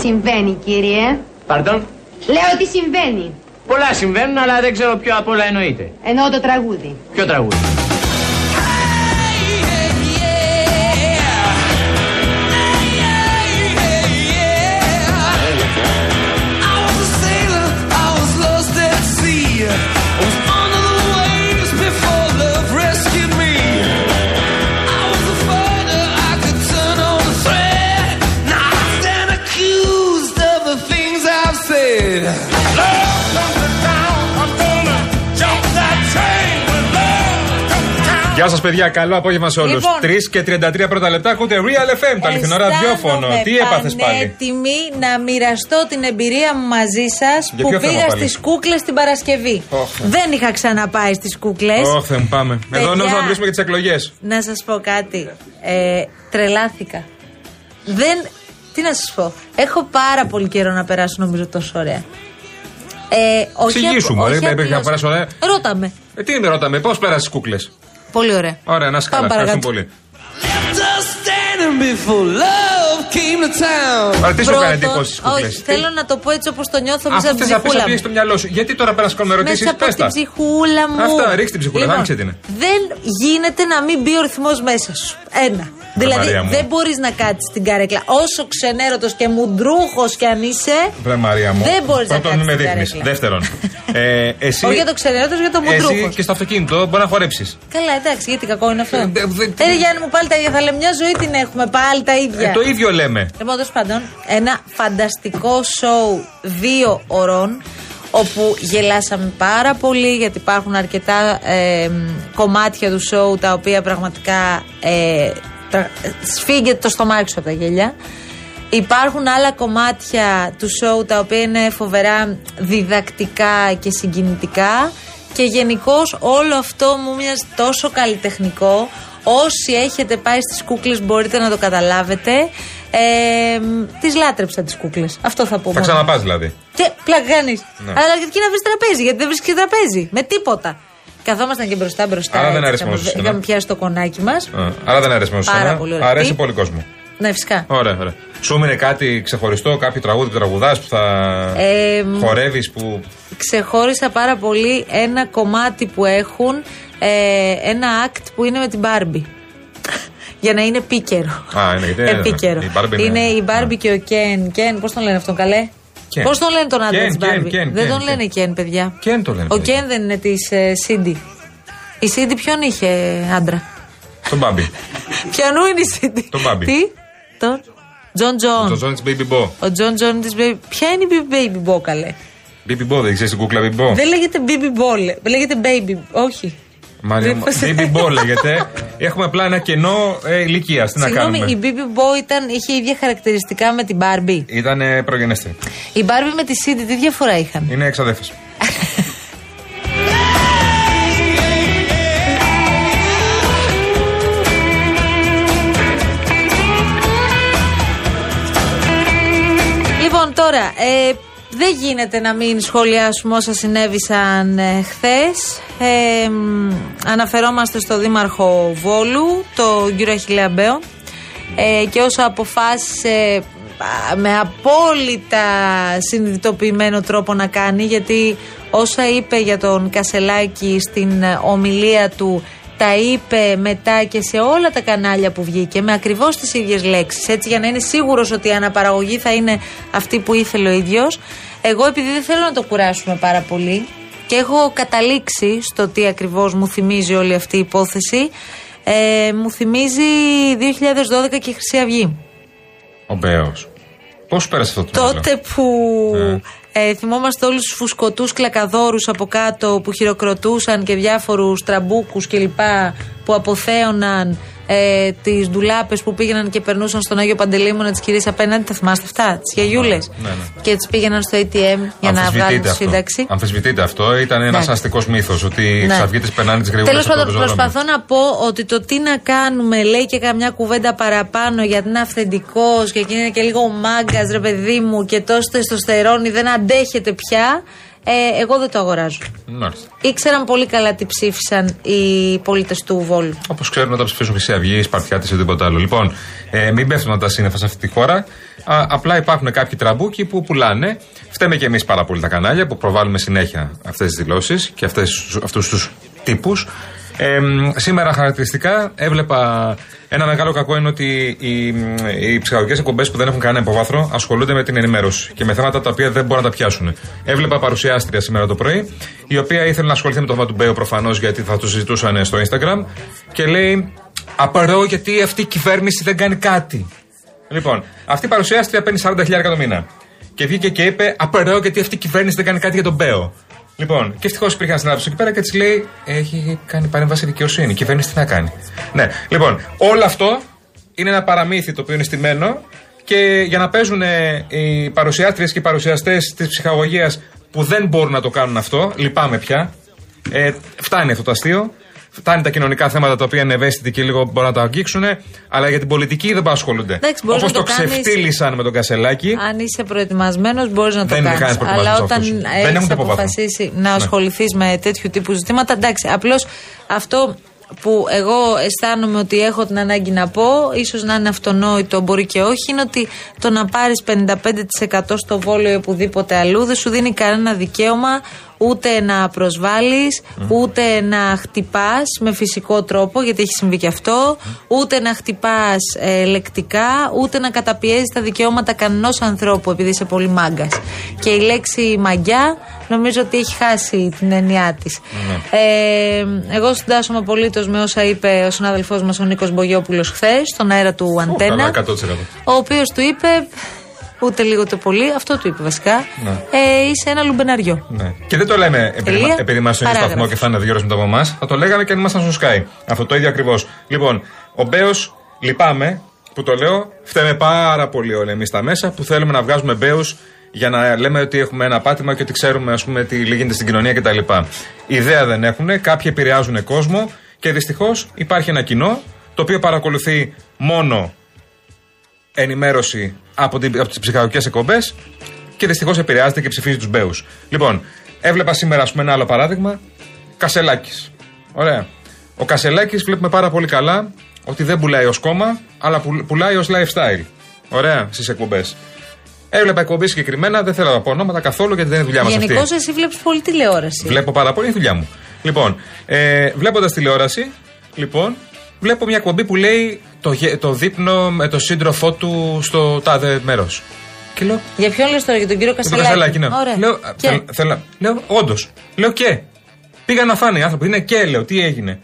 Συμβαίνει, κύριε; Παρντών. Λέω τι συμβαίνει. Πολλά συμβαίνουν, αλλά δεν ξέρω ποιο απ' όλα εννοείται. Εννοώ το τραγούδι. Ποιο τραγούδι; Γεια σας, παιδιά. Καλό απόγευμα σε όλους. Λοιπόν. 3 και 33 πρώτα λεπτά ακούτε Real FM, το αληθινό ραδιόφωνο. Τι έπαθες πάλι; έτοιμη να μοιραστώ την εμπειρία μου μαζί σας Για που ποιο θέμα πήγα πάλι; στις κούκλες την Παρασκευή. Ωχ. Δεν είχα ξαναπάει στις κούκλες. Όχι, δεν πάμε. Εδώ Παιδιά. νόμιζα να μιλήσουμε για τις εκλογές. Να σας πω κάτι. Ε, τρελάθηκα. Δεν. Τι να σας πω. Έχω πάρα πολύ καιρό να περάσω νομίζω τόσο ωραία. Ε, όχι Εξηγήσου απ- μου, όχι ρε, πρέπει να απλώς- περάσει ωραία. Ρώτα με. Ε, τι με ρωτάμε, πώς πέρασες τι κούκλες; Πολύ ωραία. Ωραία, να σκάλα. Πάμε Ευχαριστούμε παρακάτω. πολύ. Άρα τι σου Πρώτον, έκανε εντύπωση στι κούκλε. Όχι, θέλω να το πω έτσι όπως το νιώθω μέσα Αυτό από την θες να πεις ψυχούλα να μου. πιέσει το μυαλό σου. Γιατί τώρα πέρα να με ερωτήσεις, Μέσα από πες την τα. ψυχούλα μου. Αυτά, ρίξτε την ψυχούλα, άνοιξε την. Δεν γίνεται να μην μπει ο ρυθμός μέσα σου. Ένα. Δηλαδή Μαρία μου. δεν μπορείς να κάτσεις στην καρέκλα. Όσο ξενέρωτος και μουντρούχος κι αν είσαι. Βρε Μαρία μου. Δεν μπορείς να Πρώτον, κάτσεις με στην δείχνεις. καρέκλα. Δεύτερον, ε, εσύ. Όχι για το ξενέρωτος, για το μουντρούχος. Εσύ και στο αυτοκίνητο μπορεί να χορέψεις. Καλά, εντάξει, γιατί κακό είναι αυτό. Ε, δε- δε- Ε, Γιάννη μου, πάλι τα ίδια. Θα λέμε μια ζωή την έχουμε. Πάλι τα ίδια. Ε, το ίδιο λέμε. Λοιπόν, τέλο πάντων, ένα φανταστικό σοου δύο ωρών όπου γελάσαμε πάρα πολύ γιατί υπάρχουν αρκετά ε, κομμάτια του σοου τα οποία πραγματικά ε, πρα- σφίγγεται το στομάχι σου από τα γέλια. Υπάρχουν άλλα κομμάτια του σοου τα οποία είναι φοβερά διδακτικά και συγκινητικά και γενικώς όλο αυτό μου μοιάζει τόσο καλλιτεχνικό. Όσοι έχετε πάει στις κούκλες μπορείτε να το καταλάβετε. Ε, τις λάτρεψα τις κούκλες. Αυτό θα πω. Θα μόνο. ξαναπάς δηλαδή. Και πλάκα κάνεις. Ναι. Αλλά γιατί να βρεις τραπέζι, γιατί δεν βρίσκεις τραπέζι. Με τίποτα. Καθόμασταν και μπροστά μπροστά. Άρα δεν έτσι, αρέσει μόνο είχαμε- σε σένα. Είχαμε πιάσει το κονάκι μας. Α, Άρα δεν αρέσει μόνο σε Πάρα σένα. πολύ ωραία. Αρέσει Τι; πολύ κόσμο. Ναι, φυσικά. Ωραία, ωραία. Σου έμεινε κάτι ξεχωριστό, κάποιο τραγούδι που τραγουδάς που θα Ε, χορεύεις που. Ξεχώρισα πάρα πολύ ένα κομμάτι που έχουν. Ε, ένα act που είναι με την Barbie. Για να είναι επίκαιρο. Α, είναι γιατί. Επίκαιρο. η Barbie είναι η Barbie ναι. και ο Ken. Ken, πώς τον λένε αυτόν, καλέ; Ken. Πώς τον λένε τον άντρας Ken, τη Ken, Barbie. Ken, δεν Ken, τον Ken. λένε Ken, παιδιά. Ken το λένε, Ο παιδιά. Ken δεν είναι της ε, Cindy. Η Cindy ποιον είχε άντρα; Τον Μπάμπι. Ποιανού είναι η Cindy. Τον Barbie. Τι, τον Τζον Τζον. Τον Τζόνι της Bibi-Bo. Ο Τζον Τζον της Bibi. Ποια είναι η Bibi-Bo, καλέ; Bibi-Bo, δεν ξέρεις την κούκλα Bibi-Bo. Δεν λέγεται Bibi-Bo, λέγεται Bibi. Όχι. Μάλιστα. Μήπως- Bibi-Bo λέγεται. Έχουμε απλά ένα κενό ε, ηλικία. Τι να Συγγνώμη, κάνουμε; η Bibi-Bo ήταν, είχε ίδια χαρακτηριστικά με την Barbie. Ήταν προγενέστερη. Η Barbie με τη Cindy τι διαφορά είχαν; Είναι εξαδέφες. Λοιπόν, τώρα, ε, δεν γίνεται να μην σχολιάσουμε όσα συνέβησαν ε, χθες. Ε, μ, αναφερόμαστε στο Δήμαρχο Βόλου, τον κύριο Αχιλέα Μπέο, ε, και όσα αποφάσισε α, με απόλυτα συνειδητοποιημένο τρόπο να κάνει, γιατί όσα είπε για τον Κασελάκη στην ε, ομιλία του τα είπε μετά και σε όλα τα κανάλια που βγήκε με ακριβώς τις ίδιες λέξεις έτσι για να είναι σίγουρος ότι η αναπαραγωγή θα είναι αυτή που ήθελε ο ίδιος. Εγώ επειδή δεν θέλω να το κουράσουμε πάρα πολύ και έχω καταλήξει στο τι ακριβώς μου θυμίζει όλη αυτή η υπόθεση ε, μου θυμίζει 2012 και η Χρυσή Αυγή. Ο Μπέος. Πώς πέρασε αυτό το μυαλό; τότε που ε, θυμόμαστε όλους τους φουσκωτούς κλακαδόρους από κάτω που χειροκροτούσαν και διάφορους τραμπούκους κλπ που αποθέωναν ε, τις ντουλάπες που πήγαιναν και περνούσαν στον Άγιο Παντελήμωνα τις κυρίες απέναντι, τα θυμάστε αυτά, τις γιαγιούλες; Ναι, ναι. και τις πήγαιναν στο ATM για να βγάλουν τη αυτό. σύνταξη. Αμφισβητείται αυτό. Ήταν ένας Ναι. αστικός μύθος ότι οι Ναι. Χρυσαυγίτες περνάνε τις γριούλες Τέλος πάντων, προσπαθώ να πω ότι το τι να κάνουμε λέει και καμιά κουβέντα παραπάνω γιατί είναι αυθεντικός και εκεί είναι και λίγο μάγκας, ρε παιδί μου, και τόσο τεστοστερόνι δεν αντέχεται πια. Ε, εγώ δεν το αγοράζω. Μάλιστα. Ήξεραν πολύ καλά τι ψήφισαν οι πολίτες του Βόλου. Όπως ξέρουν όταν ψηφίσουν Χρυσή Αυγή, Σπαρτιάτη ή οτιδήποτε άλλο. Λοιπόν, ε, μην πέφτουν τα σύννεφα σε αυτή τη χώρα. Α, απλά υπάρχουν κάποιοι τραμπούκοι που πουλάνε. Φταίμε και εμείς πάρα πολύ τα κανάλια που προβάλλουμε συνέχεια αυτές τις δηλώσεις και αυτούς τους τύπους. Ε, σήμερα χαρακτηριστικά έβλεπα ένα μεγάλο κακό είναι ότι οι, οι ψυχαγωγικές εκπομπές που δεν έχουν κανένα υποβάθρο ασχολούνται με την ενημέρωση και με θέματα τα οποία δεν μπορούν να τα πιάσουν. Έβλεπα παρουσιάστρια σήμερα το πρωί, η οποία ήθελε να ασχοληθεί με το θέμα του Μπέο προφανώς γιατί θα το συζητούσαν στο Instagram και λέει Απαρώ γιατί αυτή η κυβέρνηση δεν κάνει κάτι. Λοιπόν, αυτή η παρουσιάστρια παίρνει 40.000 το μήνα. Και βγήκε και είπε Απαρώ γιατί αυτή η κυβέρνηση δεν κάνει κάτι για τον Μπέο. Λοιπόν, και ευτυχώς υπήρχε ένας συνάδελφος εκεί πέρα και της λέει: Έχει κάνει παρέμβαση δικαιοσύνη. Η κυβέρνηση τι να κάνει. Ναι, λοιπόν, όλο αυτό είναι ένα παραμύθι το οποίο είναι στημένο και για να παίζουν οι παρουσιάστριες και οι παρουσιαστές της ψυχαγωγίας που δεν μπορούν να το κάνουν αυτό, λυπάμαι πια. Ε, φτάνει αυτό το αστείο. Φτάνει τα κοινωνικά θέματα τα οποία είναι ευαίσθητοι και λίγο μπορούν να τα αγγίξουν, αλλά για την πολιτική δεν ασχολούνται. Όπως το, το ξεφτύλισαν με τον Κασελάκη. Αν είσαι προετοιμασμένος, μπορείς να το κάνεις. Αλλά όταν έχεις αποφασίσει να ναι. ασχοληθείς με τέτοιου τύπου ζητήματα, εντάξει, απλώς αυτό που εγώ αισθάνομαι ότι έχω την ανάγκη να πω, ίσως να είναι αυτονόητο, μπορεί και όχι, είναι ότι το να πάρεις 55% στο βόλιο ή οπουδήποτε αλλού δεν σου δίνει κανένα δικαίωμα ούτε να προσβάλλεις, ούτε να χτυπάς με φυσικό τρόπο, γιατί έχει συμβεί και αυτό, ούτε να χτυπάς ε, λεκτικά, ούτε να καταπιέζεις τα δικαιώματα κανενό ανθρώπου, επειδή είσαι πολύ μάγκας. Και η λέξη μαγιά νομίζω ότι έχει χάσει την έννοιά της. Ναι. Ε, εγώ συντάσσομαι απολύτως με όσα είπε ο συνάδελφός μας ο Νίκος Μπογιόπουλος χθες, στον αέρα του Αντένα. Ο οποίος του είπε Ούτε λίγο το πολύ. Αυτό του είπε βασικά. Ναι. Ε, είσαι ένα λουμπεναριό. Ναι. Και δεν το λέμε επειδή, επειδή είμαστε στο σταθμό και θα είναι δύο ώρες μετά από εμάς. Θα το λέγαμε και αν ήμασταν στο Sky. Αυτό το ίδιο ακριβώς. Λοιπόν, ο Μπέος, λυπάμαι που το λέω. Φταίμε πάρα πολύ όλοι εμείς τα μέσα που θέλουμε να βγάζουμε Μπέους για να λέμε ότι έχουμε ένα πάτημα και ότι ξέρουμε ας πούμε, τι γίνεται στην κοινωνία κτλ. Ιδέα δεν έχουν. Κάποιοι επηρεάζουν κόσμο και δυστυχώς υπάρχει ένα κοινό το οποίο παρακολουθεί μόνο ενημέρωση από, την, από τις ψυχαγωγικές εκπομπές και δυστυχώς επηρεάζεται και ψηφίζει τους Μπέου. Λοιπόν, έβλεπα σήμερα ας πούμε, ένα άλλο παράδειγμα. Κασελάκης. Ωραία. Ο Κασελάκης βλέπουμε πάρα πολύ καλά ότι δεν πουλάει ως κόμμα, αλλά πουλάει ως lifestyle. Ωραία, στις εκπομπές. Έβλεπα εκπομπή συγκεκριμένα, δεν θέλω να πω ονόματα καθόλου γιατί δεν είναι δουλειά μας αυτή. Γενικώς εσύ βλέπεις πολύ τηλεόραση. Βλέπω πάρα πολύ, είναι δουλειά μου. Λοιπόν, ε, βλέποντας τηλεόραση, λοιπόν, βλέπω μια εκπομπή που λέει το, το δείπνο με τον σύντροφό του στο τάδε μέρος. Και λέω. Για ποιον λες τώρα, για τον κύριο Κασελάκη. Τον Κασελάκη, ναι. Ωραία. Λέω, και; Θέλ, λέω όντως. Λέω και. Πήγαν να φάνε οι άνθρωποι. Είναι και, λέω, τι έγινε.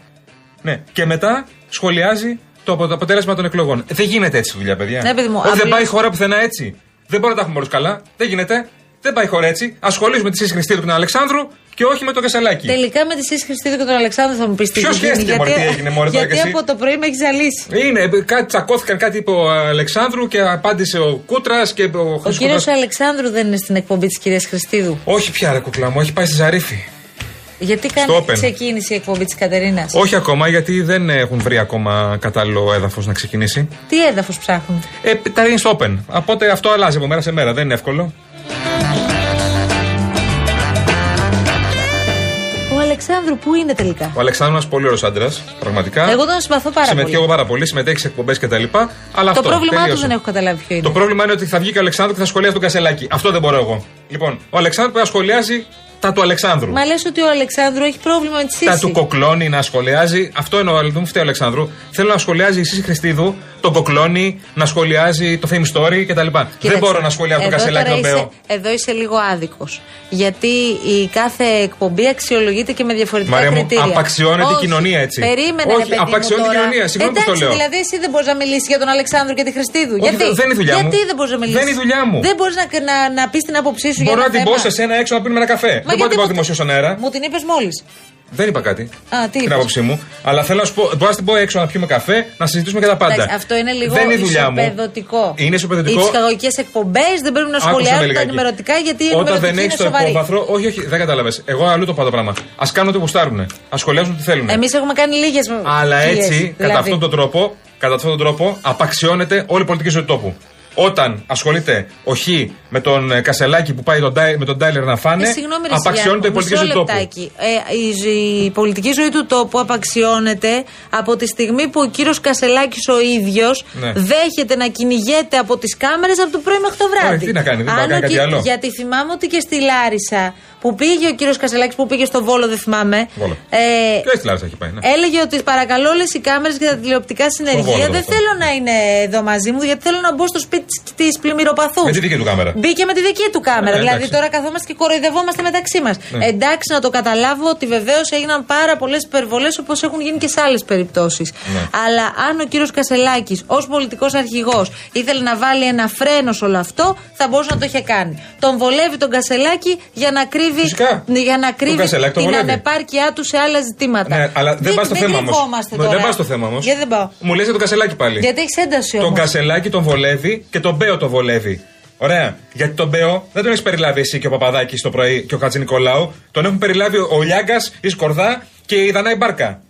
Ναι. Και μετά σχολιάζει το αποτέλεσμα των εκλογών. Δεν γίνεται έτσι δουλειά, παιδιά. Ναι, παιδί μου, Όχι, δεν πάει η χώρα πουθενά έτσι. Δεν μπορεί να τα έχουμε όλους καλά. Δεν γίνεται. Δεν πάει η χώρα έτσι. Ασχολείσαι με τη Σύση Χριστίδου και τον Αλεξάνδρου και όχι με τον Κασελάκη. Τελικά με τη Σύση Χριστίδου και τον Αλεξάνδρου θα μου πεις τι Ποιος σχέστηκε γιατί, τι έγινε, Μωρέ, Γιατί από το πρωί με έχεις ζαλίσει. Είναι, κάτι τσακώθηκαν, κάτι είπε ο Αλεξάνδρου και απάντησε ο Κούτρας και ο Ο κύριος Αλεξάνδρου δεν είναι στην εκπομπή της κυρίας Χριστίδου. Όχι πια, ρε κουκλά μου, έχει πάει στη Ζαρίφη. Γιατί κάνει ξεκίνηση η εκπομπή της Κατερίνας; Όχι ακόμα, γιατί δεν έχουν βρει ακόμα κατάλληλο έδαφος να ξεκινήσει. Τι έδαφος ψάχνουν; Ε, τα είναι στο Open. Οπότε αυτό αλλάζει από μέρα σε μέρα, δεν είναι εύκολο. Αλεξάνδρου, πού είναι τελικά; Ο Αλεξάνδρου είναι ένας πολύ ωραίος άντρας, πραγματικά. Εγώ τον συμπαθώ πάρα Συμμετέχω πολύ. Συμμετέχω πάρα πολύ, συμμετέχει σε εκπομπές κτλ. Αλλά το αυτό, πρόβλημά τελείωσε. του δεν έχω καταλάβει ποιο είναι. Το πρόβλημα είναι ότι θα βγει και ο Αλεξάνδρου και θα σχολιάσει τον Κασελάκη. Αυτό δεν μπορώ εγώ. Λοιπόν, ο Αλεξάνδρου πρέπει να σχολιάζει τα του Αλεξάνδρου. Μα λες ότι ο Αλεξάνδρου έχει πρόβλημα με τη Σύση. Τα του Κοκλώνη να σχολιάζει. Αυτό εννοώ, δεν μου φταίει ο Αλεξάνδρου. Θέλω να σχολιάζει η Σύση Χριστίδου, τον Κοκλώνη, να σχολιάζει το Fame Story κτλ. Δεν μπορώ να σχολιάζω το Κασελάκι τον Μπέο. Εδώ είσαι λίγο άδικος. Γιατί η κάθε εκπομπή αξιολογείται και με διαφορετικά Μαρία κριτήρια. Μου, απαξιώνεται η κοινωνία έτσι. Περίμενε, Όχι, απαξιώνεται η κοινωνία. Συγγνώμη που το λέω. Δηλαδή, εσύ δεν μπορείς να μιλήσεις για τον Αλεξάνδρου και τη Χριστίδου. Όχι, Γιατί; δεν είναι δουλειά μου. Γιατί δεν μπορείς να μιλήσεις; Δεν είναι δουλειά μου. Δεν μπορείς να, να, να πεις την άποψή σου Μπορώ να την πω σε ένα έξω να πίνουμε ένα καφέ. Δεν μπορώ να την πω δημοσίως στον αέρα. Μου την είπες μόλις. Δεν είπα κάτι. Α, τι την άποψή μου. Αλλά θέλω να σου πω, μπορώ να την πω έξω να πιούμε καφέ, να συζητήσουμε για τα πάντα. Εντάξει, αυτό είναι λίγο δεν είναι δουλειά μου. Είναι ισοπεδωτικό. Οι ψυχαγωγικές εκπομπές δεν πρέπει να σχολιάζουν τα ενημερωτικά γιατί η Όταν δεν έχεις το υπόβαθρο. Όχι, όχι, δεν κατάλαβες. Εγώ αλλού το πάω το πράγμα. Α κάνουν ό,τι γουστάρουν. Α σχολιάζουν τι θέλουν. Εμείς έχουμε κάνει λίγες Αλλά έτσι, δηλαδή. κατά αυτόν τον τρόπο, κατά αυτόν τον τρόπο, απαξιώνεται όλη η πολιτική ζωή του τόπου. Όταν ασχολείται ο Χ με τον ε, Κασελάκη που πάει τον, Ντάι- με τον Τάιλερ να φάνε, Ε, συγγνώμη, ρε απαξιώνεται η Σιγιάννη, πολιτική μισό ζωή του τόπου. λεπτάκι. Ε, η, ζη- η πολιτική ζωή του τόπου απαξιώνεται από τη στιγμή που ο κύριος Κασελάκης ο ίδιος Ναι. δέχεται να κυνηγέται από τις κάμερες από το πρωί μέχρι το βράδυ. Όχι, τι να κάνει, δεν πάει να Αν κάνει ο κάτι κυ- άλλο. Γιατί θυμάμαι ότι και στη Λάρισα που πήγε ο κύριος Κασελάκης, που πήγε στο Βόλο, δεν θυμάμαι. Βόλο. Ε, Και στη Λάρισα έχει πάει. Ναι. Έλεγε ότι παρακαλώ όλες οι κάμερες και τα τηλεοπτικά Βόλο συνεργεία ήταν δεν αυτό. θέλω να είναι εδώ μαζί μου γιατί θέλω να μπω στο σπίτι της πλημμυροπαθούς. Με τη δική του κάμερα. Μπήκε με τη δική του κάμερα. Ε, δηλαδή εντάξει. τώρα καθόμαστε και κοροϊδευόμαστε μεταξύ μας. Ναι. Εντάξει, να το καταλάβω ότι βεβαίως έγιναν πάρα πολλές υπερβολές όπως έχουν γίνει και σε άλλες περιπτώσεις. Ναι. Αλλά αν ο κύριος Κασελάκης ως πολιτικός αρχηγός ήθελε να βάλει ένα φρένος σε όλο αυτό, θα μπορούσε να το είχε κάνει. Τον βολεύει τον Κασελάκη για να κρύβει, Φυσικά. για να κρύβει Κασελάκη τον την βολεύει. ανεπάρκειά του σε άλλα ζητήματα. Ναι, αλλά δεν πας στο θέμα όμως. κρυβόμαστε τώρα. Δεν πας στο θέμα όμως. Γιατί δεν πάω. Μου λες για τον Κασελάκη πάλι. Γιατί έχεις ένταση Τον όμως. Κασελάκη τον βολεύει και τον Μπέο τον βολεύει. Ωραία. Γιατί τον Μπέο δεν τον έχεις περιλάβει εσύ και ο Παπαδάκης το πρωί και ο Χατζη Νικολάου. Τον έχουν περιλάβει ο Λιάγκας, η Σκορδά και η Δανάη Μπάρκα.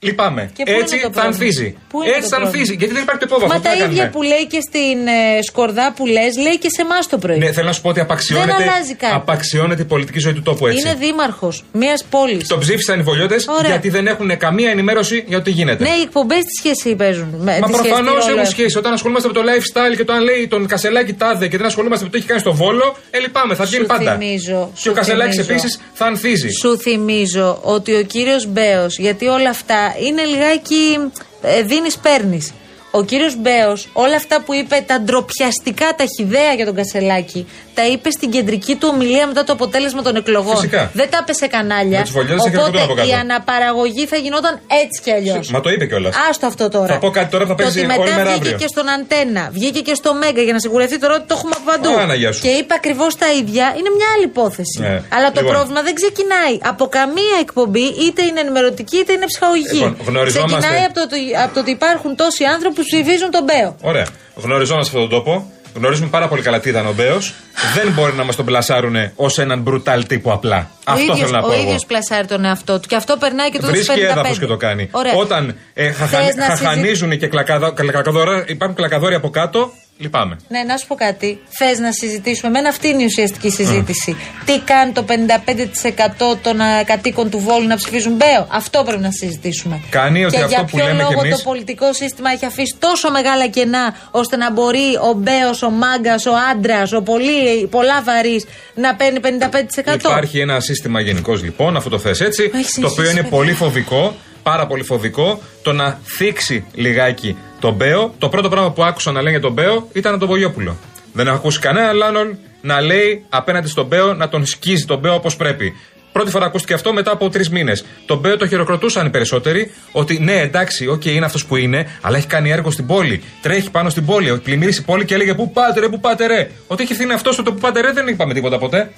Λυπάμαι. Και πού είναι Έτσι το θα πρόβλημα; ανθίζει. Πού είναι Έτσι το θα πρόβλημα; ανθίζει. Γιατί δεν υπάρχει το υπόβαθρο. Μα αυτό τα έκαναν. ίδια που λέει και στην ε, Σκορδά που λες, λέει και σε εμάς το πρωί. Ναι, θέλω να σου πω ότι απαξιώνεται, Δεν αλλάζει κάτι. απαξιώνεται η πολιτική ζωή του τόπου έτσι. Είναι δήμαρχος μιας πόλης. Τον ψήφισαν οι βολιώτες Ωραία. γιατί δεν έχουν καμία ενημέρωση για το τι γίνεται. Ναι, οι εκπομπές τις σχέση παίζουν. Με, Μα τις σχέση προφανώς τι ρόλο έχουν σχέση. Όταν ασχολούμαστε με το lifestyle και το αν λέει τον Κασελάκη τάδε και δεν ασχολούμαστε με το τι έχει κάνει στο βόλο, ε, λυπάμαι, θα βγαίνει Σου πάντα. θυμίζω, και σου ο Κασελάκης θυμίζω. επίσης θα ανθίζει. Σου θυμίζω ότι ο κύριος Μπέος, γιατί όλα αυτά είναι λιγάκι ε, δίνεις παίρνεις. Ο κύριος Μπέος, όλα αυτά που είπε, τα ντροπιαστικά, τα χιδέα για τον Κασελάκη, τα είπε στην κεντρική του ομιλία μετά το αποτέλεσμα των εκλογών. Φυσικά. Δεν τα είπε σε κανάλια. Με τους βολιώτες θα Οπότε χειροκροτούν από κάτω. η αναπαραγωγή θα γινόταν έτσι κι αλλιώς. Μα το είπε κιόλας. Άστο αυτό τώρα. Θα πω κάτι τώρα που θα Το παίζει ότι όλη μετά μέρα βγήκε αύριο. και στον Αντένα, βγήκε και στο Μέγκα για να σιγουρευτεί τώρα ότι το έχουμε από παντού. Α, Αναγιά σου. Και είπε ακριβώς τα ίδια. Είναι μια άλλη υπόθεση. Ναι. Αλλά το Λοιπόν. πρόβλημα δεν ξεκινάει από καμία εκπομπή, είτε είναι ενημερωτική είτε είναι ψυχαγωγική. Λοιπόν, γνωριζόμαστε. Ξεκινάει από το, ότι- από το ότι υπάρχουν τόσοι άνθρωποι που ψηφίζουν τον Μπέο. Ωραία. Γνωριζόμαστε αυτόν τον τόπο. Γνωρίζουμε πάρα πολύ καλά τι ήταν ο Μπέος. δεν μπορεί να μας τον πλασάρουν ως έναν μπρουτάλ τύπο απλά. Αυτό ο ίδιος, θέλω να πω. ο εγώ. ίδιος πλασάρει τον εαυτό του. Και αυτό περνάει και το Βρίσκει 55. έδαφος και το κάνει. Ωραία. Όταν ε, χαχα- Θες να χαχανίζουν και κλακαδο- κλακαδόρα, υπάρχουν κλακαδόροι από κάτω, λυπάμαι. Ναι, να σου πω κάτι. Θες να συζητήσουμε. Εμένα αυτή είναι η ουσιαστική συζήτηση. Τι κάνει το 55% των α, κατοίκων του Βόλου να ψηφίζουν Μπέο; Αυτό πρέπει να συζητήσουμε. Κάνει ότι και αυτό για που ποιο λέμε κι λόγο εμείς- το πολιτικό σύστημα έχει αφήσει τόσο μεγάλα κενά ώστε να μπορεί ο Μπέος, ο μάγκας, ο άντρας, ο πολύ, πολλά βαρύς να παίρνει 55%. Υπάρχει ένα σύστημα γενικώς λοιπόν, αφού το θες έτσι, Έχεις το οποίο είναι συνεχίσει, πολύ φοβικό, πάρα πολύ φοβικό, το να θίξει λιγάκι τον Μπέο. Το πρώτο πράγμα που άκουσα να λένε για τον Μπέο ήταν τον Βογιόπουλο. Δεν έχω ακούσει κανένα άλλον να λέει απέναντι στον Μπέο να τον σκίζει τον Μπέο όπως πρέπει. Πρώτη φορά ακούστηκε αυτό μετά από τρεις μήνες. Τον Μπέο το χειροκροτούσαν οι περισσότεροι ότι ναι, εντάξει, οκ, είναι αυτός που είναι, αλλά έχει κάνει έργο στην πόλη. Τρέχει πάνω στην πόλη, ότι πλημμύρισε η πόλη και έλεγε Πού πάτε ρε, πού πάτε ρε. Ότι έχει ευθύνη αυτός, το που πάτε ρε δεν είπαμε τίποτα ποτέ.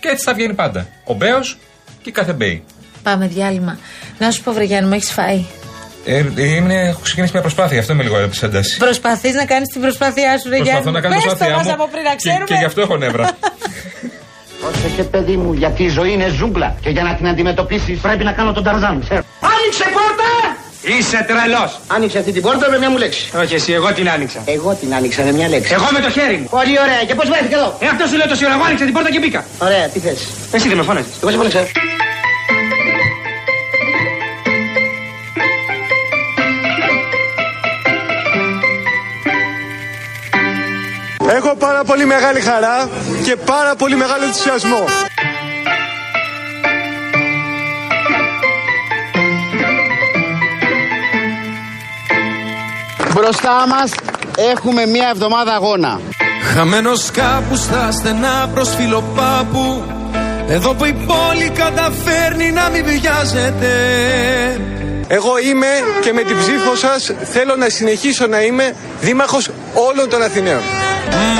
Και έτσι θα βγαίνει πάντα. Ο Μπέος και η κάθε Μπέη. Πάμε διάλειμμα. Να σου πω, Βρεγιάννη, μου έχεις φάει; Ε, είναι, έχω ξεκινήσει μια προσπάθεια, αυτό είμαι λίγο τη ένταση. Προσπαθείς να κάνεις την προσπάθειά σου, Βρεγιάννη. Προσπαθώ να κάνω Πες το προσπάθειά μας μου από πριν να και, ξέρουμε. και γι' αυτό έχω νεύρα. Πρόσεχε παιδί μου, γιατί η ζωή είναι ζούγκλα και για να την αντιμετωπίσεις πρέπει να κάνω τον Ταρζάν, ξέρω. Άνοιξε πόρτα! Είσαι τρελός. Άνοιξε αυτή την πόρτα με μια μου λέξη. Όχι, εσύ, εγώ την άνοιξα. Εγώ την άνοιξα με μια λέξη. Εγώ με το χέρι μου. Πολύ ωραία. Και πώς βρέθηκε εδώ; Ε, αυτό σου λέω το σίγουρο. Εγώ άνοιξα την πόρτα και μπήκα. Ωραία, τι θες; Εσύ δεν με φώναζες. Εγώ σε φώναξα. Πάρα πολύ μεγάλη χαρά και πάρα πολύ μεγάλο ενθουσιασμό. Μπροστά μας έχουμε μια εβδομάδα αγώνα. Χαμένος κάπου στα στενά προς φιλοπάπου Εδώ που η πόλη καταφέρνει να μην βιάζεται Εγώ είμαι και με την ψήφο σας θέλω να συνεχίσω να είμαι δήμαρχος όλων των Αθηναίων.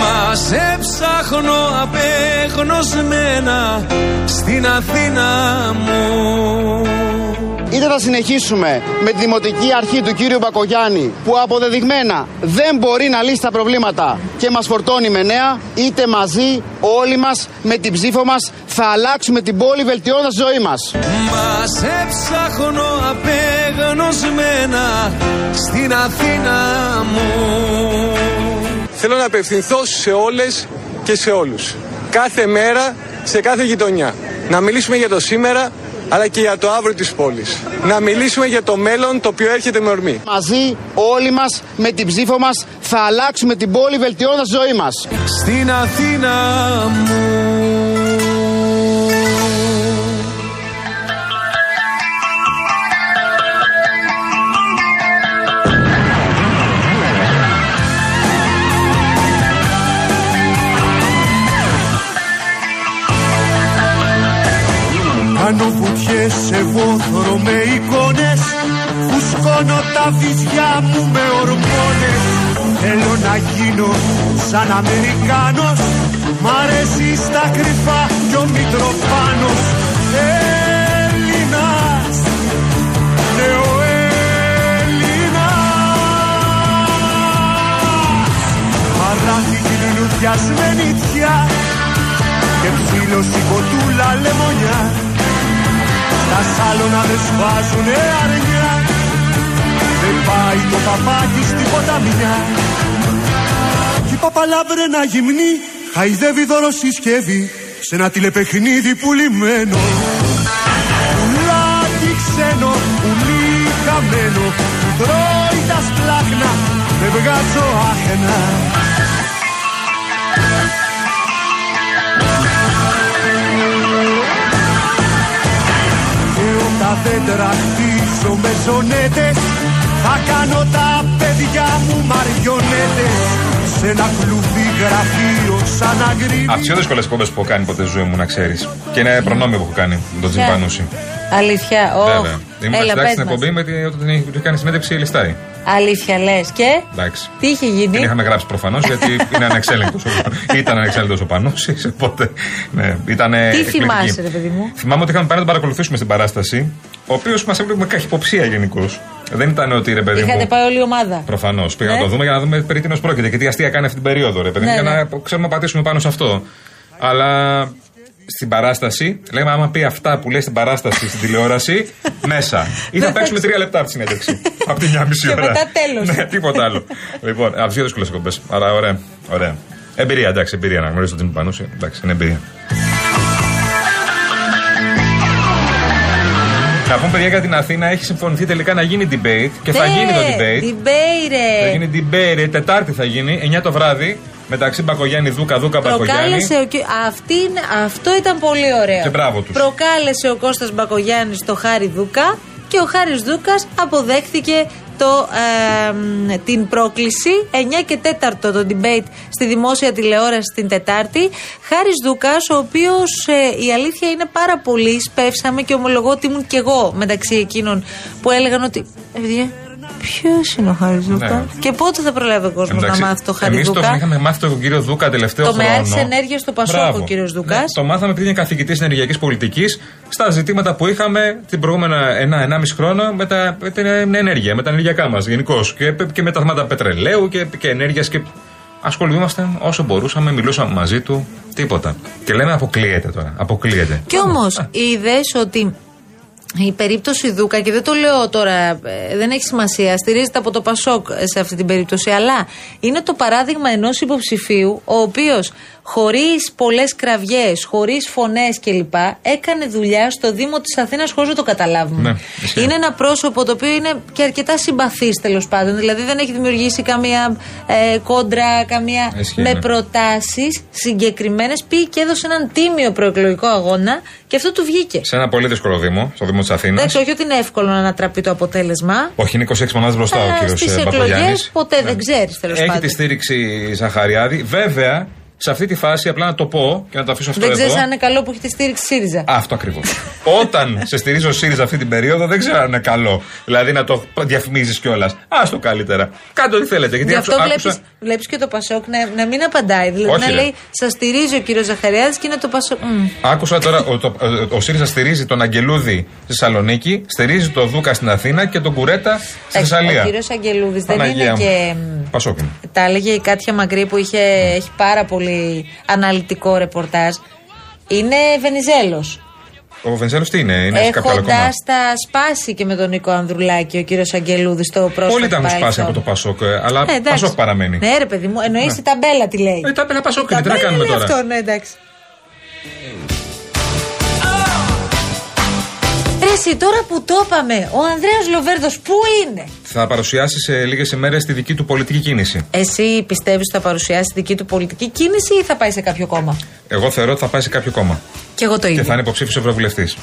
Μα σε ψάχνω απέγνωσμένα στην Αθήνα μου Είτε θα συνεχίσουμε με τη δημοτική αρχή του κύριου Μπακογιάννη που αποδεδειγμένα δεν μπορεί να λύσει τα προβλήματα και μας φορτώνει με νέα είτε μαζί όλοι μας με την ψήφο μας θα αλλάξουμε την πόλη βελτιώνοντας τη ζωή μας. Μα σε ψάχνω απέγνωσμένα στην Αθήνα μου θέλω να απευθυνθώ σε όλες και σε όλους. Κάθε μέρα, σε κάθε γειτονιά. Να μιλήσουμε για το σήμερα, αλλά και για το αύριο της πόλης. Να μιλήσουμε για το μέλλον το οποίο έρχεται με ορμή. Μαζί όλοι μας με την ψήφο μας θα αλλάξουμε την πόλη βελτιώνοντας τη ζωή μας. Στην Αθήνα μου σε βόθρο με εικόνες Φουσκώνω τα βυζιά μου με ορμόνες. Θέλω να γίνω σαν Αμερικάνος Μ' αρέσει στα κρυφά κι ο Μητροπάνος. Έλληνας Ναι ο Έλληνας Παράθηκη λουλουδιασμένη τιά Και ψήλωση κοτούλα λεμονιά τα σάλωνα δεν σβάζουνε αρνιά. Δεν πάει το παπάκι στην ποταμιά. Κι η παπαλάβρενα γυμνή χαϊδεύει δώρο συσκευή σε ένα τηλεπαιχνίδι πουλημένο. Πουλάκι ξένο, πουλί χαμένο που τρώει τα σπλάχνα δεν βγάζω άχνα τα δέντρα χτίσω με ζωνέτες Θα κάνω τα παιδιά μου μαριονέτες Σε ένα κλουβί γραφείο σαν αγρίμι Αυτές είναι δύσκολε κόμπε που έχω κάνει ποτέ ζωή μου, να ξέρεις. Και είναι προνόμιο που έχω κάνει με τον Τζιμπανούση. Αλήθεια, Βέβαια. Oh. Ήμουν Έλα, εντάξει πες στην μας. εκπομπή με την- όταν την είχε κάνει συνέντευξη η Λιστάρη. Αλήθεια λες. Και; Εντάξει. τι είχε Την γίνει. είχαμε γράψει προφανώς γιατί είναι ανεξέλεγκτος. ήταν ανεξέλεγκτος ο Πανούση. Οπότε. Ναι, ήταν Τι θυμάσαι, ρε παιδί μου; Θυμάμαι ότι είχαμε πάει να τον παρακολουθήσουμε στην παράσταση. Ο οποίος μας έβλεπε με καχυποψία γενικώς. Δεν ήταν ότι ρε παιδί Είχατε μου. πάει όλη η ομάδα; Προφανώς. Πήγα να Ναι. το δούμε για να δούμε περί τίνος πρόκειται και τι αστεία κάνει αυτή την περίοδο, ρε παιδί μου, Ναι, για ναι. να ξέρουμε να πατήσουμε πάνω σε αυτό. Αλλά στην παράσταση, λέμε άμα πει αυτά που λέει στην παράσταση στην τηλεόραση, μέσα. Ή θα παίξουμε τρία λεπτά από τη συνέντευξη. από τη μια μισή Και ώρα. μετά τέλος. ναι, τίποτα άλλο. λοιπόν, από τις δύο δύσκολες κομπέ. Αλλά ωραία. ωραία. Εμπειρία, εντάξει, εμπειρία να γνωρίσω τον Πανούση. Εντάξει, είναι εμπειρία. Να πούμε παιδιά για την Αθήνα έχει συμφωνηθεί τελικά να γίνει debate και θα Ναι, γίνει το debate. Debate, ρε. Θα γίνει debate, ρε, Τετάρτη θα γίνει, 9 το βράδυ, μεταξύ Μπακογιάννη Δούκα, Δούκα Μπακογιάννη. Προκάλεσε ο, κυ- αυτή, είναι- αυτό ήταν πολύ ωραίο. Και μπράβο τους. Προκάλεσε ο Κώστας Μπακογιάννης το Χάρη Δούκα και ο Χάρης Δούκας αποδέχθηκε το, ε, μ, την πρόκληση 9 και 4 το debate στη δημόσια τηλεόραση την Τετάρτη. Χάρης Δούκας, ο οποίος ε, η αλήθεια είναι πάρα πολύ σπεύσαμε και ομολογώ ότι ήμουν κι εγώ μεταξύ εκείνων που έλεγαν ότι «Ε, παιδιά, Ποιος είναι ο Χάρης Δούκα; Ναι. και πότε θα προλάβει ο κόσμος να μάθει το Χάρη Εμείς Δούκα; το είχαμε μάθει τον κύριο Δούκα τελευταίο Το χρόνο. ΜΕΑ της ενέργειας στο Πασόκ, Μπράβο. ο κύριος Δούκας. Ναι, το μάθαμε επειδή είναι καθηγητής ενεργειακής πολιτικής στα ζητήματα που είχαμε την προηγούμενα ένα-ενάμιση χρόνο με, τα, με την ενέργεια, με τα ενεργειακά μας γενικώς. Και, και με τα θέματα πετρελαίου και, και ενέργειας. Και ασχολούμαστε όσο μπορούσαμε, μιλούσαμε μαζί του. Τίποτα. Και λέμε αποκλείεται τώρα. Αποκλείεται. Κι όμως είδε ότι η περίπτωση Δούκα, και δεν το λέω τώρα, ε, δεν έχει σημασία, στηρίζεται από το Πασόκ ε, σε αυτή την περίπτωση, αλλά είναι το παράδειγμα ενός υποψηφίου, ο οποίος χωρίς πολλές κραυγές, χωρίς φωνές κλπ., έκανε δουλειά στο Δήμο της Αθήνας χωρίς να το καταλάβουμε. Ναι, ισχύει. είναι ένα πρόσωπο το οποίο είναι και αρκετά συμπαθής τέλος πάντων. Δηλαδή δεν έχει δημιουργήσει καμία ε, κόντρα, καμία. Ισχύει, με ναι. προτάσεις συγκεκριμένες. Πήγε και έδωσε έναν τίμιο προεκλογικό αγώνα και αυτό του βγήκε. Σε ένα πολύ δύσκολο Δήμο, στο Δήμο της Αθήνας. Εντάξει, όχι ότι είναι εύκολο να ανατραπεί το αποτέλεσμα. Όχι, είναι 26 μονάδες μπροστά ο Αλλά κύριος στις Μπακογιάννη. εκλογές ποτέ δεν ξέρεις, τέλος Έχει πάντων. τη στήριξη Ζαχαριάδη. Βέβαια, σε αυτή τη φάση, απλά να το πω και να το αφήσω αυτό Δεν εδώ. ξέρει αν είναι καλό που έχει τη στήριξη ΣΥΡΙΖΑ. Αυτό ακριβώς. Όταν σε στηρίζει ο ΣΥΡΙΖΑ αυτή την περίοδο, δεν ξέρω αν είναι καλό. Δηλαδή να το διαφημίζεις κιόλας. Α το καλύτερα. Κάντε ό,τι θέλετε. Γιατί Γι' αυτό άκουσα- βλέπεις, άκουσα- βλέπεις και το Πασόκ να, να μην απαντάει. Δηλαδή Όχι, να ρε. λέει Σας στηρίζει ο κύριος Ζαχαριάδης και είναι το Πασόκ. Μμ. Άκουσα τώρα, ο, το, ο, ο ΣΥΡΙΖΑ στηρίζει τον Αγγελούδη στη Θεσσαλονίκη, στηρίζει τον Δούκα στην Αθήνα και τον Κουρέτα στη Εντάξει, Θεσσαλία. Ο κύριος Αγγελούδης δεν Παναγία είναι μου. και. μ, Πασόκ είναι. Τα έλεγε η Κάτια Μακρύ που είχε, έχει πάρα πολύ αναλυτικό ρεπορτάζ. Είναι Βενιζέλος. Ο Βενιζέλος τι είναι, είναι σε κάποιο άλλο κόμμα. Έχοντα τα σπάσει και με τον Νίκο Ανδρουλάκη, ο κύριος Αγγελούδης στο πρόσωπο. Όλοι τα έχουν σπάσει από το Πασόκ, ε, αλλά Ε, εντάξει. Πασόκ παραμένει. Ναι, ρε παιδί μου, εννοείς η ταμπέλα τι λέει. Ε, τα πέλα Πασόκ είναι, τι να ταμπέλα κάνουμε λέει τώρα; Αυτό, ναι, εντάξει. Ρε εσύ, τώρα που το είπαμε, ο Ανδρέας Λοβέρδος πού είναι; Θα παρουσιάσει σε λίγες ημέρες τη δική του πολιτική κίνηση. Εσύ πιστεύεις ότι θα παρουσιάσει δική του πολιτική κίνηση ή θα πάει σε κάποιο κόμμα; Εγώ θεωρώ ότι θα πάει σε κάποιο κόμμα. Και εγώ το Και ίδιο. θα είναι υποψήφιος ευρωβουλευτής.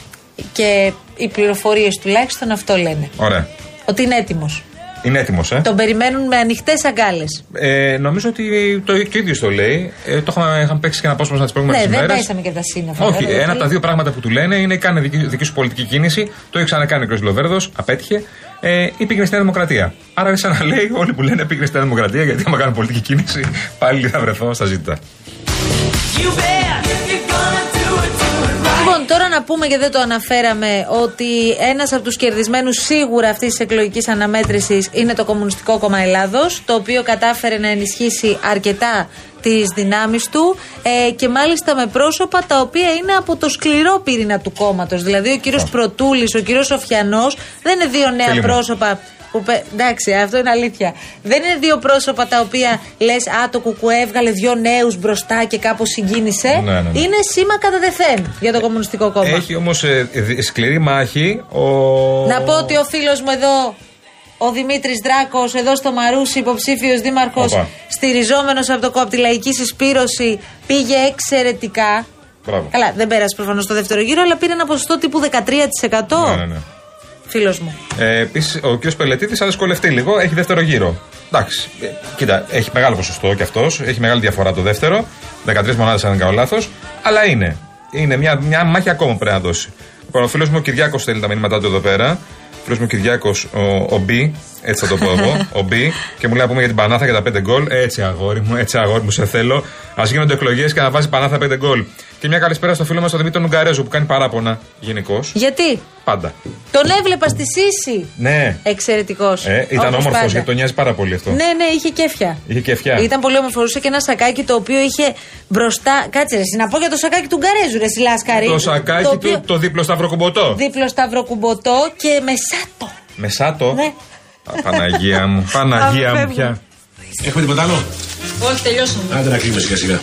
Και οι πληροφορίες τουλάχιστον αυτό λένε. Ωραία. Ότι είναι έτοιμος. Είναι έτοιμος, ε. Τον περιμένουν με ανοιχτές αγκάλες. ε. Νομίζω ότι το, το ίδιο το λέει. Ε, το είχαμε, είχαν παίξει και ένα απόσπασμα τις προηγούμενες Ναι, δεν ημέρες. πέσαμε και τα σύννεφα. Όχι, βέβαια, ένα από τα λέει. δύο πράγματα που του λένε είναι κάνε δική, δική σου πολιτική κίνηση. Το έχει ξανακάνει ο κ. Λοβέρδος, απέτυχε. Ε, ή πήγαινε στη Νέα Δημοκρατία. Άρα είναι σαν να λέει όλοι που λένε πήγαινε στη Νέα Δημοκρατία, γιατί άμα κάνω πολιτική κίνηση, πάλι θα βρεθώ στα ζήτητα. Λοιπόν, τώρα να πούμε και δεν το αναφέραμε ότι ένας από τους κερδισμένους σίγουρα αυτής της εκλογικής αναμέτρησης είναι το Κομμουνιστικό Κόμμα Ελλάδος, το οποίο κατάφερε να ενισχύσει αρκετά τις δυνάμεις του ε, και μάλιστα με πρόσωπα τα οποία είναι από το σκληρό πυρήνα του κόμματος. Δηλαδή, ο κύριος Πρωτούλη, ο κύριος Σοφιανός δεν είναι δύο νέα Φίλοι μου. πρόσωπα. Που, πε- εντάξει, αυτό είναι αλήθεια. Δεν είναι δύο πρόσωπα τα οποία λες, Α, το κουκουέ έβγαλε δύο νέους μπροστά και κάπως συγκίνησε. Ναι, ναι, ναι. Είναι σήμα κατά τεθέν για το Κομμουνιστικό Κόμμα. Έχει όμως σκληρή μάχη ο. Να πω ότι ο φίλος μου εδώ, ο Δημήτρης Δράκος, εδώ στο Μαρούσι, υποψήφιος δήμαρχος, Όπα. στηριζόμενος από το κόμμα από τη λαϊκή συσπήρωση, πήγε εξαιρετικά. Μπράβο. Καλά, δεν πέρασε προφανώς στο δεύτερο γύρο, αλλά πήρε ένα ποσοστό τύπου 13%. Ναι, ναι, ναι. Φίλος μου. Ε, Επίσης, ο κ. Πελετήτης θα δυσκολευτεί λίγο. Έχει δεύτερο γύρο. Εντάξει. Ε, κοίτα, έχει μεγάλο ποσοστό κι αυτός. Έχει μεγάλη διαφορά το δεύτερο. 13 μονάδες, αν δεν κάνω λάθος. Αλλά είναι. Είναι μια, μια μάχη ακόμα πρέπει να δώσει. Λοιπόν, ο φίλος μου ο Κυριάκος στέλνει τα μηνύματά του εδώ πέρα. Ο φίλο μου ο Κυριάκος, ο, ο Μπι, έτσι θα το πω εγώ. ο Μπι, και μου λέει να πούμε για την Πανάθα και τα 5 γκολ. Έτσι, αγόρι μου, έτσι, αγόρι μου, σε θέλω. Α γίνονται εκλογές και να βάζει Πανάθα 5 γκολ. Και μια καλησπέρα στο φίλο μας τον Δημήτρη τον Ουγγαρέζο που κάνει παράπονα γενικώς. Γιατί; Πάντα. τον έβλεπα στη Σύση. Ναι. Εξαιρετικός. Ε, ήταν όμορφος γιατί τον νοιάζει πάρα πολύ αυτό. Ναι, ναι, είχε κέφια. Είχε και αυτιά. Ήταν πολύ όμορφος. Φορούσε και ένα σακάκι το οποίο είχε μπροστά. Κάτσε, ρε, εσύ, να πω για το σακάκι του Γκαρέζου, ρε, Σιλάσκαρη. Το σακάκι το του, οποίο- το δίπλο σταυροκουμποτό. Δίπλο σταυροκουμποτό και μεσάτο. Μεσάτο. Ναι. Α, Παναγία μου, Παναγία μου Φεύγουμε. πια. Έχουμε τίποτα άλλο; Όχι, τελειώσαμε. Άντε να κλείνουμε σιγά σιγά.